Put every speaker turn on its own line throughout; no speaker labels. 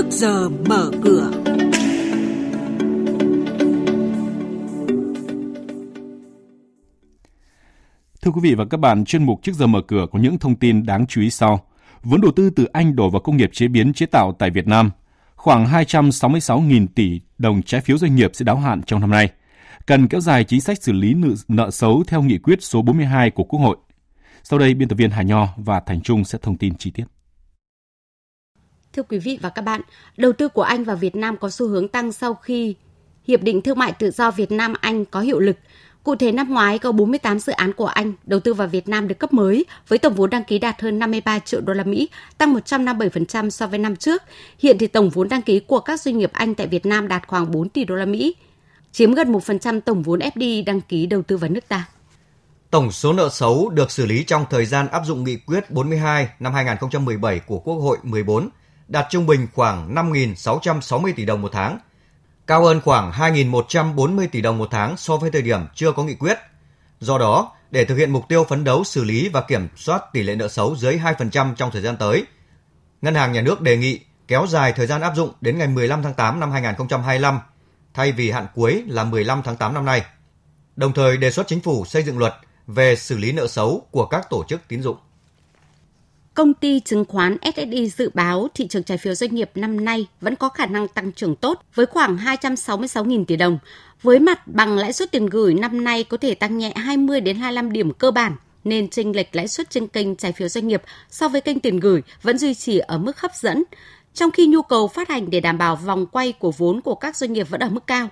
trước giờ mở cửa.
Thưa quý vị và các bạn, chuyên mục trước giờ mở cửa có những thông tin đáng chú ý sau. Vốn đầu tư từ Anh đổ vào công nghiệp chế biến chế tạo tại Việt Nam. Khoảng 266.000 tỷ đồng trái phiếu doanh nghiệp sẽ đáo hạn trong năm nay. Cần kéo dài chính sách xử lý nợ, nợ xấu theo nghị quyết số 42 của Quốc hội. Sau đây, biên tập viên Hà Nho và Thành Trung sẽ thông tin chi tiết.
Thưa quý vị và các bạn, đầu tư của Anh vào Việt Nam có xu hướng tăng sau khi Hiệp định Thương mại Tự do Việt Nam-Anh có hiệu lực. Cụ thể năm ngoái có 48 dự án của Anh đầu tư vào Việt Nam được cấp mới với tổng vốn đăng ký đạt hơn 53 triệu đô la Mỹ, tăng 157% so với năm trước. Hiện thì tổng vốn đăng ký của các doanh nghiệp Anh tại Việt Nam đạt khoảng 4 tỷ đô la Mỹ, chiếm gần 1% tổng vốn FDI đăng ký đầu tư vào nước ta.
Tổng số nợ xấu được xử lý trong thời gian áp dụng nghị quyết 42 năm 2017 của Quốc hội 14 đạt trung bình khoảng 5.660 tỷ đồng một tháng, cao hơn khoảng 2.140 tỷ đồng một tháng so với thời điểm chưa có nghị quyết. Do đó, để thực hiện mục tiêu phấn đấu xử lý và kiểm soát tỷ lệ nợ xấu dưới 2% trong thời gian tới, Ngân hàng Nhà nước đề nghị kéo dài thời gian áp dụng đến ngày 15 tháng 8 năm 2025 thay vì hạn cuối là 15 tháng 8 năm nay. Đồng thời đề xuất chính phủ xây dựng luật về xử lý nợ xấu của các tổ chức tín dụng.
Công ty chứng khoán SSI dự báo thị trường trái phiếu doanh nghiệp năm nay vẫn có khả năng tăng trưởng tốt với khoảng 266.000 tỷ đồng. Với mặt bằng lãi suất tiền gửi năm nay có thể tăng nhẹ 20 đến 25 điểm cơ bản nên chênh lệch lãi suất trên kênh trái phiếu doanh nghiệp so với kênh tiền gửi vẫn duy trì ở mức hấp dẫn, trong khi nhu cầu phát hành để đảm bảo vòng quay của vốn của các doanh nghiệp vẫn ở mức cao.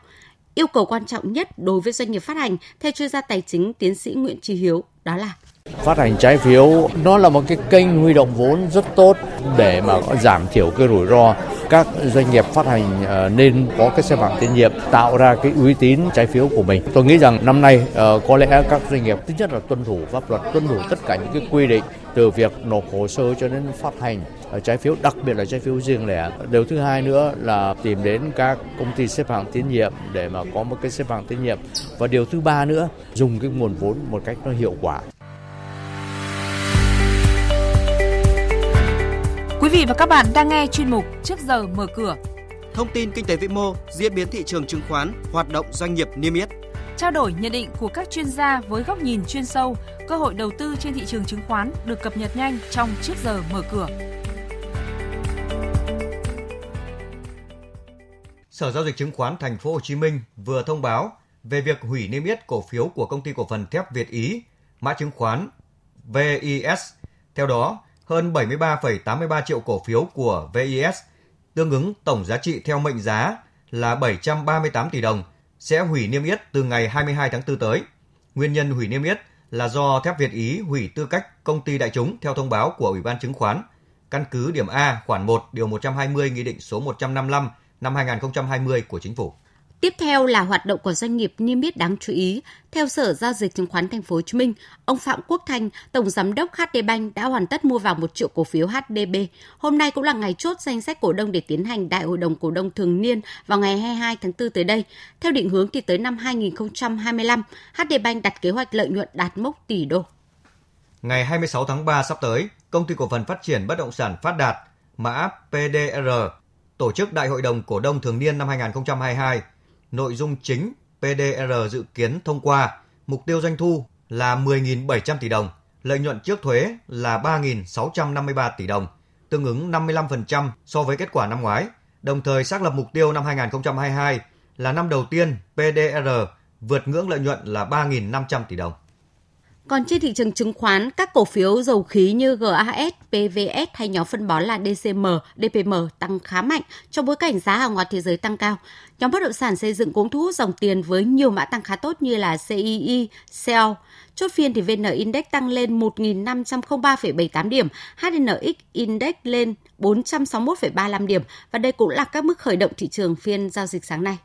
Yêu cầu quan trọng nhất đối với doanh nghiệp phát hành theo chuyên gia tài chính tiến sĩ Nguyễn Trí Hiếu đó là
Phát hành trái phiếu nó là một cái kênh huy động vốn rất tốt để mà giảm thiểu cái rủi ro. Các doanh nghiệp phát hành ờ, nên có cái xếp hạng tín nhiệm tạo ra cái uy tín trái phiếu của mình. Tôi nghĩ rằng năm nay ờ, có lẽ các doanh nghiệp thứ nhất là tuân thủ pháp luật, tuân thủ tất cả những cái quy định từ việc nộp hồ sơ cho đến phát hành ờ, trái phiếu, đặc biệt là trái phiếu riêng lẻ. Điều thứ hai nữa là tìm đến các công ty xếp hạng tín nhiệm để mà có một cái xếp hạng tín nhiệm. Và điều thứ ba nữa, dùng cái nguồn vốn một cách nó hiệu quả.
Quý vị và các bạn đang nghe chuyên mục Trước giờ mở cửa.
Thông tin kinh tế vĩ mô, diễn biến thị trường chứng khoán, hoạt động doanh nghiệp niêm yết.
Trao đổi nhận định của các chuyên gia với góc nhìn chuyên sâu, cơ hội đầu tư trên thị trường chứng khoán được cập nhật nhanh trong Trước giờ mở cửa.
Sở giao dịch chứng khoán Thành phố Hồ Chí Minh vừa thông báo về việc hủy niêm yết cổ phiếu của công ty cổ phần thép Việt Ý, mã chứng khoán VIS. Theo đó, hơn 73,83 triệu cổ phiếu của VIS, tương ứng tổng giá trị theo mệnh giá là 738 tỷ đồng, sẽ hủy niêm yết từ ngày 22 tháng 4 tới. Nguyên nhân hủy niêm yết là do thép Việt Ý hủy tư cách công ty đại chúng theo thông báo của Ủy ban chứng khoán, căn cứ điểm A khoản 1 điều 120 Nghị định số 155 năm 2020 của Chính phủ.
Tiếp theo là hoạt động của doanh nghiệp niêm yết đáng chú ý. Theo Sở giao dịch chứng khoán Thành phố Hồ Chí Minh, ông Phạm Quốc Thanh, tổng giám đốc HD Bank đã hoàn tất mua vào một triệu cổ phiếu HDB. Hôm nay cũng là ngày chốt danh sách cổ đông để tiến hành đại hội đồng cổ đông thường niên vào ngày 22 tháng 4 tới đây. Theo định hướng thì tới năm 2025, HD Bank đặt kế hoạch lợi nhuận đạt mốc tỷ đô.
Ngày 26 tháng 3 sắp tới, công ty cổ phần phát triển bất động sản Phát Đạt, mã PDR, tổ chức đại hội đồng cổ đông thường niên năm 2022 nội dung chính PDR dự kiến thông qua mục tiêu doanh thu là 10.700 tỷ đồng, lợi nhuận trước thuế là 3.653 tỷ đồng, tương ứng 55% so với kết quả năm ngoái, đồng thời xác lập mục tiêu năm 2022 là năm đầu tiên PDR vượt ngưỡng lợi nhuận là 3.500 tỷ đồng.
Còn trên thị trường chứng khoán, các cổ phiếu dầu khí như GAS, PVS hay nhóm phân bón là DCM, DPM tăng khá mạnh trong bối cảnh giá hàng hóa thế giới tăng cao. Nhóm bất động sản xây dựng cũng thu hút dòng tiền với nhiều mã tăng khá tốt như là CII, CEL. Chốt phiên thì VN Index tăng lên 1.503,78 điểm, HNX Index lên 461,35 điểm và đây cũng là các mức khởi động thị trường phiên giao dịch sáng nay.